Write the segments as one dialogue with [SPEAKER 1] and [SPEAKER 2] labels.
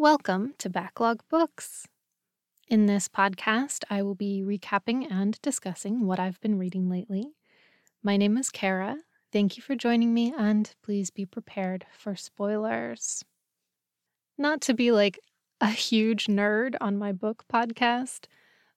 [SPEAKER 1] Welcome to Backlog Books. In this podcast, I will be recapping and discussing what I've been reading lately. My name is Kara. Thank you for joining me, and please be prepared for spoilers. Not to be like a huge nerd on my book podcast,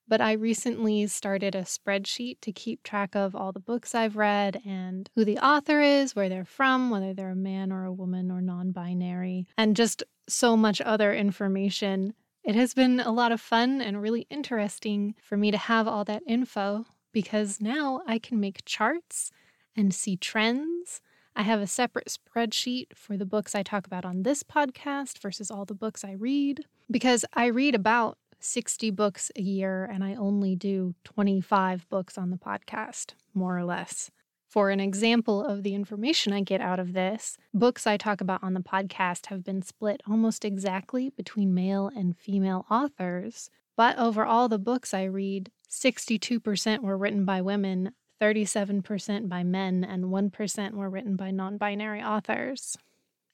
[SPEAKER 1] but I recently started a spreadsheet to keep track of all the books I've read and who the author is, where they're from, whether they're a man or a woman or non binary, and just so much other information. It has been a lot of fun and really interesting for me to have all that info because now I can make charts and see trends. I have a separate spreadsheet for the books I talk about on this podcast versus all the books I read because I read about 60 books a year and I only do 25 books on the podcast, more or less. For an example of the information I get out of this, books I talk about on the podcast have been split almost exactly between male and female authors. But over all the books I read, 62% were written by women, 37% by men, and 1% were written by non binary authors.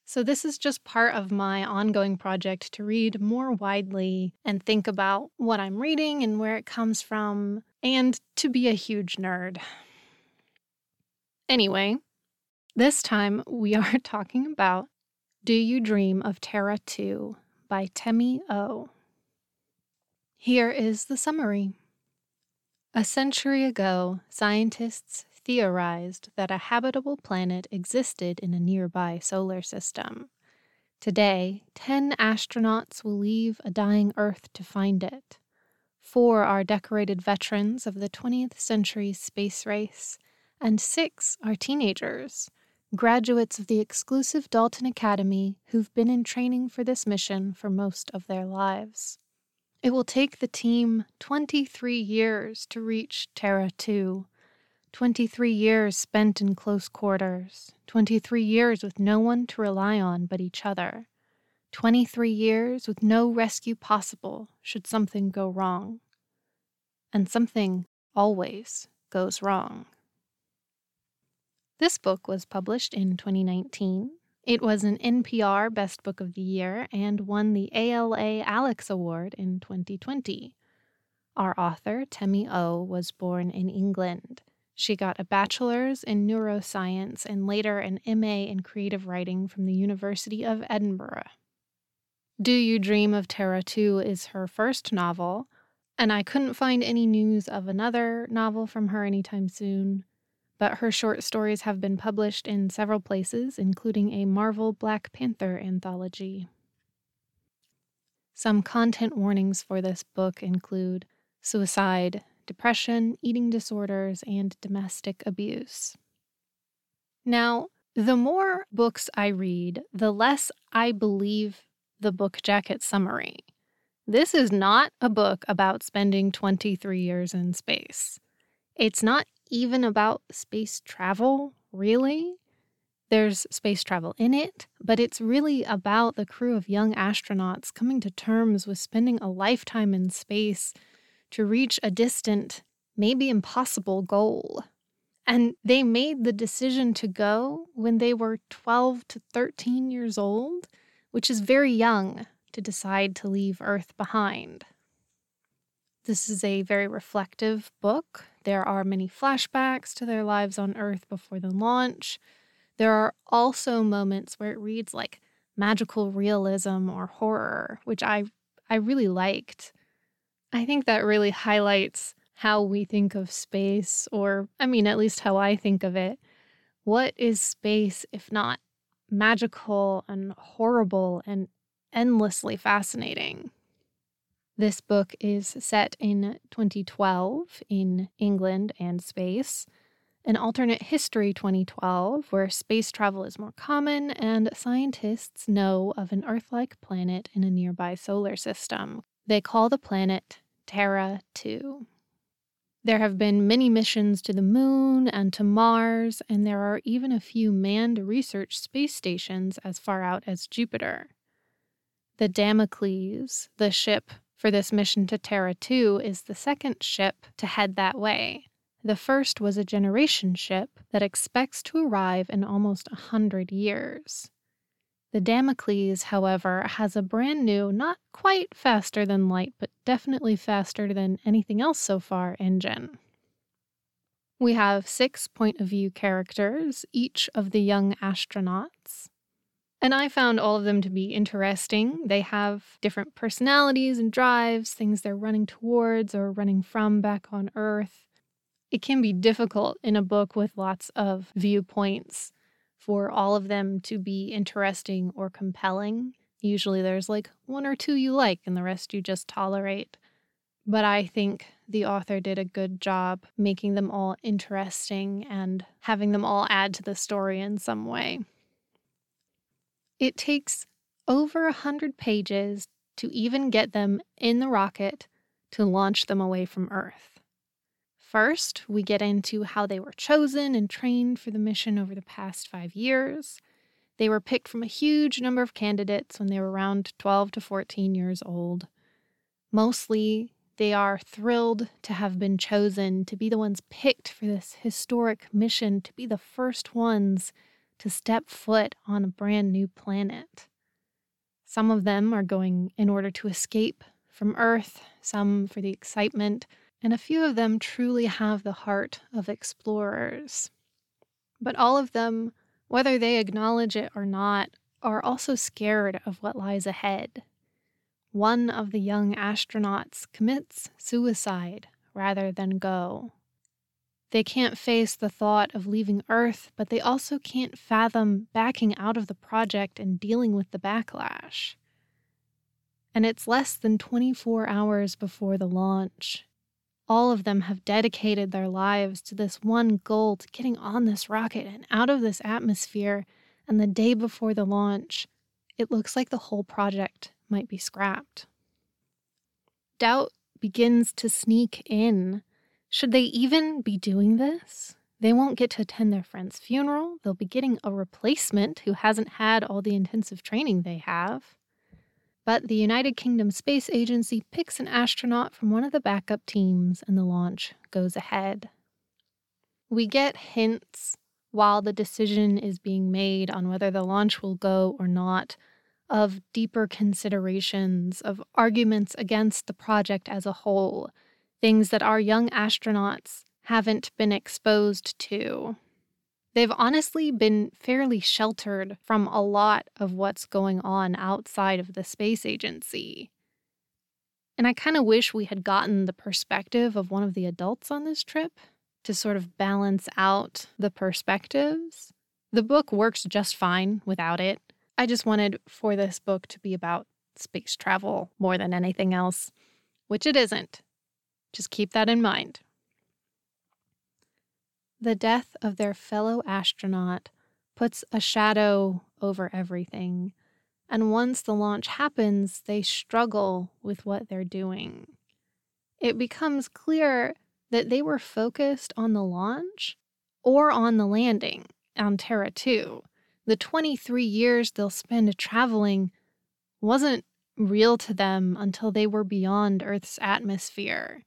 [SPEAKER 1] So, this is just part of my ongoing project to read more widely and think about what I'm reading and where it comes from, and to be a huge nerd. Anyway, this time we are talking about Do You Dream of Terra 2 by Temi O. Here is the summary. A century ago, scientists theorized that a habitable planet existed in a nearby solar system. Today, 10 astronauts will leave a dying Earth to find it. Four are decorated veterans of the 20th century space race, and six are teenagers, graduates of the exclusive Dalton Academy who've been in training for this mission for most of their lives. It will take the team 23 years to reach Terra 2 23 years spent in close quarters, 23 years with no one to rely on but each other, 23 years with no rescue possible should something go wrong. And something always goes wrong. This book was published in 2019. It was an NPR Best Book of the Year and won the ALA Alex Award in 2020. Our author, Temi O, was born in England. She got a bachelor's in neuroscience and later an MA in creative writing from the University of Edinburgh. Do You Dream of Terra 2 is her first novel, and I couldn't find any news of another novel from her anytime soon. But her short stories have been published in several places, including a Marvel Black Panther anthology. Some content warnings for this book include suicide, depression, eating disorders, and domestic abuse. Now, the more books I read, the less I believe the book jacket summary. This is not a book about spending 23 years in space. It's not even about space travel, really. There's space travel in it, but it's really about the crew of young astronauts coming to terms with spending a lifetime in space to reach a distant, maybe impossible goal. And they made the decision to go when they were 12 to 13 years old, which is very young to decide to leave Earth behind. This is a very reflective book. There are many flashbacks to their lives on Earth before the launch. There are also moments where it reads like magical realism or horror, which I I really liked. I think that really highlights how we think of space, or I mean, at least how I think of it. What is space if not magical and horrible and endlessly fascinating? This book is set in 2012 in England and space, an alternate history 2012 where space travel is more common and scientists know of an Earth like planet in a nearby solar system they call the planet Terra 2. There have been many missions to the moon and to Mars, and there are even a few manned research space stations as far out as Jupiter. The Damocles, the ship for this mission to Terra 2, is the second ship to head that way. The first was a generation ship that expects to arrive in almost a hundred years. The Damocles, however, has a brand new, not quite faster than light, but definitely faster than anything else so far engine. We have six point of view characters, each of the young astronauts. And I found all of them to be interesting. They have different personalities and drives, things they're running towards or running from back on Earth. It can be difficult in a book with lots of viewpoints for all of them to be interesting or compelling. Usually there's like one or two you like, and the rest you just tolerate. But I think the author did a good job making them all interesting and having them all add to the story in some way. It takes over a hundred pages to even get them in the rocket to launch them away from Earth. First, we get into how they were chosen and trained for the mission over the past five years. They were picked from a huge number of candidates when they were around 12 to 14 years old. Mostly, they are thrilled to have been chosen to be the ones picked for this historic mission, to be the first ones to step foot on a brand new planet. Some of them are going in order to escape from Earth, some for the excitement, and a few of them truly have the heart of explorers. But all of them, whether they acknowledge it or not, are also scared of what lies ahead. One of the young astronauts commits suicide rather than go. They can't face the thought of leaving Earth, but they also can't fathom backing out of the project and dealing with the backlash. And it's less than 24 hours before the launch. All of them have dedicated their lives to this one goal to getting on this rocket and out of this atmosphere. And the day before the launch, it looks like the whole project might be scrapped. Doubt begins to sneak in should they even be doing this? They won't get to attend their friend's funeral. They'll be getting a replacement who hasn't had all the intensive training they have. But the United Kingdom Space Agency picks an astronaut from one of the backup teams and the launch goes ahead. We get hints while the decision is being made on whether the launch will go or not of deeper considerations, of arguments against the project as a whole things that our young astronauts haven't been exposed to. They've honestly been fairly sheltered from a lot of what's going on outside of the space agency. And I kind of wish we had gotten the perspective of one of the adults on this trip to sort of balance out the perspectives. The book works just fine without it. I just wanted for this book to be about space travel more than anything else, which it isn't. Just keep that in mind. The death of their fellow astronaut puts a shadow over everything, and once the launch happens, they struggle with what they're doing. It becomes clear that they were focused on the launch or on the landing on Terra 2. The 23 years they'll spend traveling wasn't real to them until they were beyond Earth's atmosphere.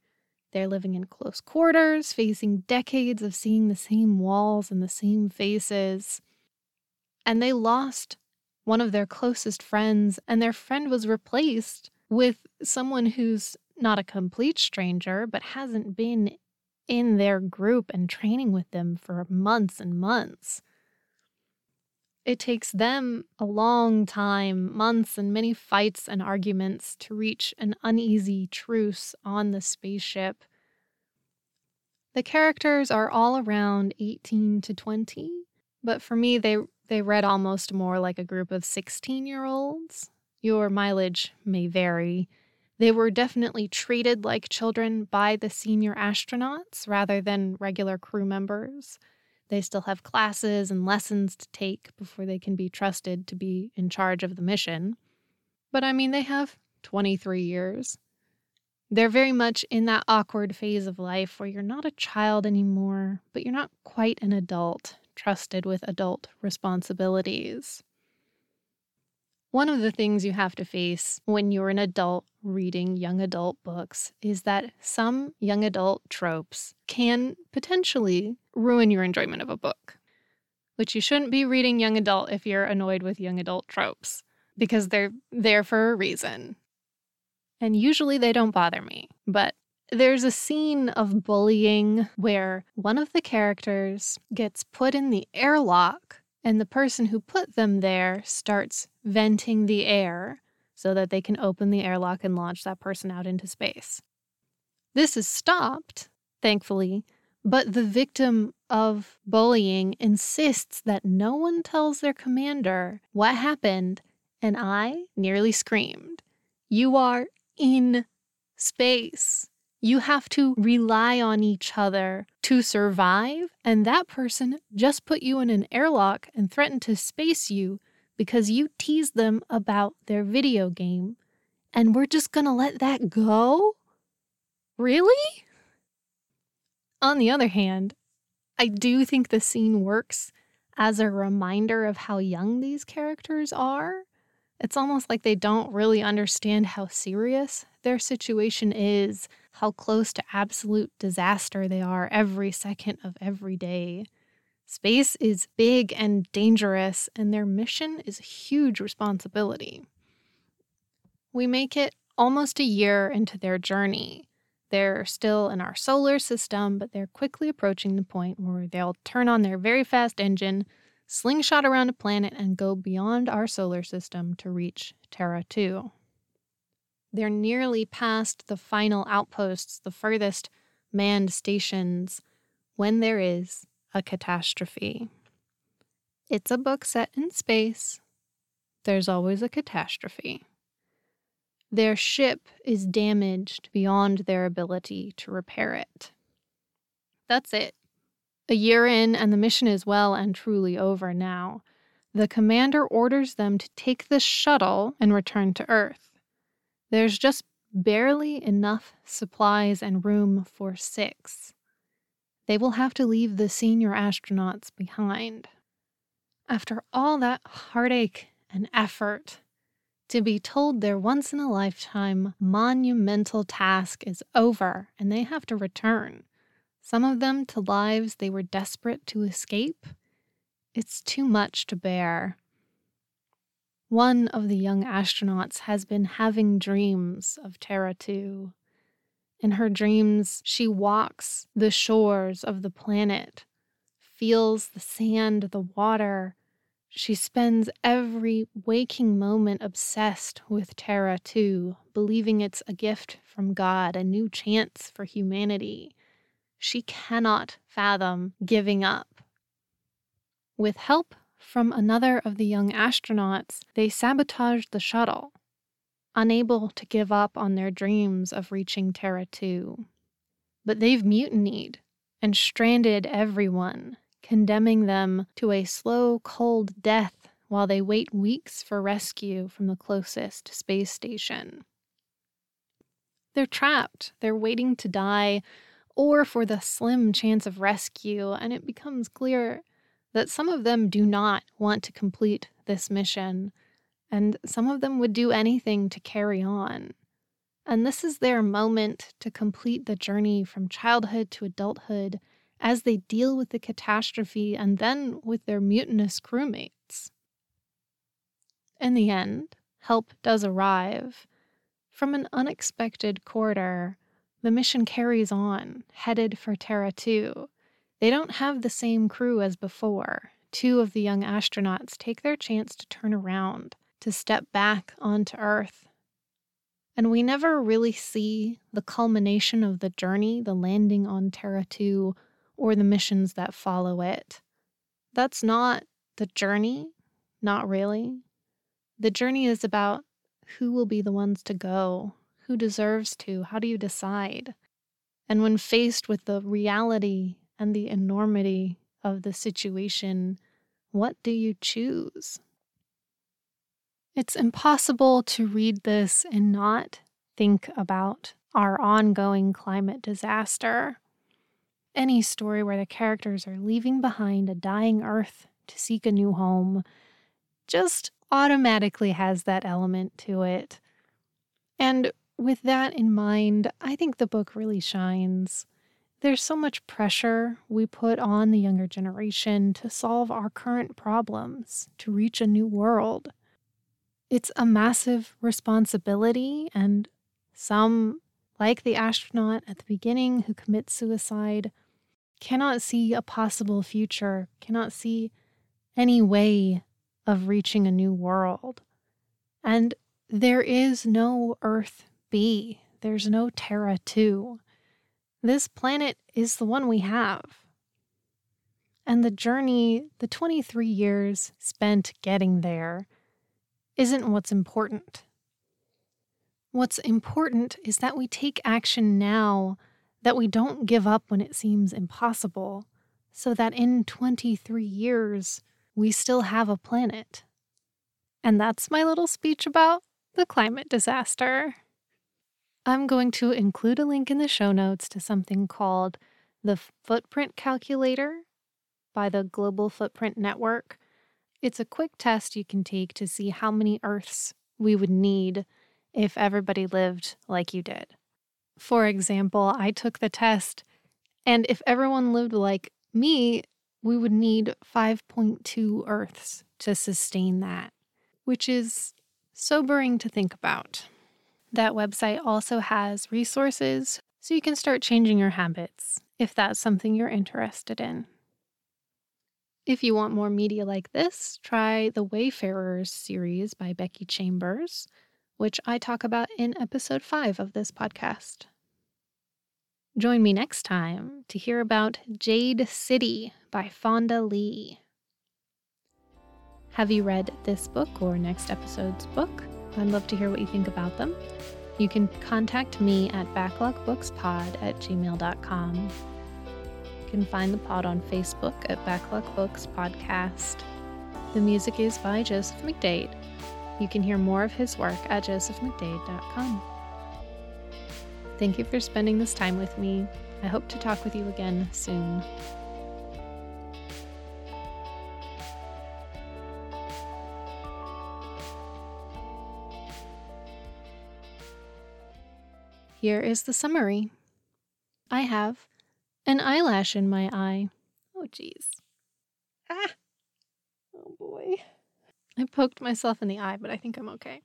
[SPEAKER 1] They're living in close quarters, facing decades of seeing the same walls and the same faces. And they lost one of their closest friends, and their friend was replaced with someone who's not a complete stranger, but hasn't been in their group and training with them for months and months. It takes them a long time, months, and many fights and arguments to reach an uneasy truce on the spaceship. The characters are all around 18 to 20, but for me, they, they read almost more like a group of 16 year olds. Your mileage may vary. They were definitely treated like children by the senior astronauts rather than regular crew members. They still have classes and lessons to take before they can be trusted to be in charge of the mission. But I mean, they have 23 years. They're very much in that awkward phase of life where you're not a child anymore, but you're not quite an adult, trusted with adult responsibilities. One of the things you have to face when you're an adult reading young adult books is that some young adult tropes can potentially ruin your enjoyment of a book. Which you shouldn't be reading young adult if you're annoyed with young adult tropes because they're there for a reason. And usually they don't bother me. But there's a scene of bullying where one of the characters gets put in the airlock, and the person who put them there starts venting the air so that they can open the airlock and launch that person out into space. This is stopped, thankfully, but the victim of bullying insists that no one tells their commander what happened, and I nearly screamed. You are in space. You have to rely on each other to survive, and that person just put you in an airlock and threatened to space you because you teased them about their video game. And we're just gonna let that go? Really? On the other hand, I do think the scene works as a reminder of how young these characters are. It's almost like they don't really understand how serious their situation is how close to absolute disaster they are every second of every day. Space is big and dangerous, and their mission is a huge responsibility. We make it almost a year into their journey. They're still in our solar system, but they're quickly approaching the point where they'll turn on their very fast engine, slingshot around a planet, and go beyond our solar system to reach Terra 2. They're nearly past the final outposts, the furthest manned stations, when there is a catastrophe. It's a book set in space. There's always a catastrophe. Their ship is damaged beyond their ability to repair it. That's it. A year in, and the mission is well and truly over now. The commander orders them to take the shuttle and return to Earth. There's just barely enough supplies and room for six. They will have to leave the senior astronauts behind. After all that heartache and effort, to be told their once in a lifetime monumental task is over and they have to return, some of them to lives they were desperate to escape, it's too much to bear. One of the young astronauts has been having dreams of Terra 2. In her dreams, she walks the shores of the planet, feels the sand, the water. She spends every waking moment obsessed with Terra 2, believing it's a gift from God, a new chance for humanity. She cannot fathom giving up. With help from another of the young astronauts, they sabotage the shuttle, unable to give up on their dreams of reaching Terra 2. But they've mutinied and stranded everyone, condemning them to a slow, cold death while they wait weeks for rescue from the closest space station. They're trapped, they're waiting to die, or for the slim chance of rescue, and it becomes clear that some of them do not want to complete this mission, and some of them would do anything to carry on. And this is their moment to complete the journey from childhood to adulthood as they deal with the catastrophe and then with their mutinous crewmates. In the end, help does arrive. From an unexpected quarter, the mission carries on, headed for Terra 2, they don't have the same crew as before. Two of the young astronauts take their chance to turn around, to step back onto Earth. And we never really see the culmination of the journey, the landing on Terra 2, or the missions that follow it. That's not the journey, not really. The journey is about who will be the ones to go, who deserves to, how do you decide? And when faced with the reality and the enormity of the situation, what do you choose? It's impossible to read this and not think about our ongoing climate disaster. Any story where the characters are leaving behind a dying Earth to seek a new home just automatically has that element to it. And with that in mind, I think the book really shines. There's so much pressure we put on the younger generation to solve our current problems, to reach a new world. It's a massive responsibility, and some, like the astronaut at the beginning who commits suicide, cannot see a possible future, cannot see any way of reaching a new world. And there is no Earth B, there's no Terra 2. This planet is the one we have. And the journey, the 23 years spent getting there, isn't what's important. What's important is that we take action now, that we don't give up when it seems impossible, so that in 23 years, we still have a planet. And that's my little speech about the climate disaster. I'm going to include a link in the show notes to something called the Footprint Calculator by the Global Footprint Network. It's a quick test you can take to see how many Earths we would need if everybody lived like you did. For example, I took the test, and if everyone lived like me, we would need 5.2 Earths to sustain that, which is sobering to think about. That website also has resources so you can start changing your habits if that's something you're interested in. If you want more media like this, try the Wayfarers series by Becky Chambers, which I talk about in episode 5 of this podcast. Join me next time to hear about Jade City by Fonda Lee. Have you read this book or next episode's book? I'd love to hear what you think about them. You can contact me at backlogbookspod at gmail.com. You can find the pod on Facebook at Backlog Books Podcast. The music is by Joseph McDade. You can hear more of his work at josephmcdade.com. Thank you for spending this time with me. I hope to talk with you again soon. Here is the summary I have an eyelash in my eye. Oh, jeez. Ah! Oh, boy. I poked myself in the eye, but I think I'm okay.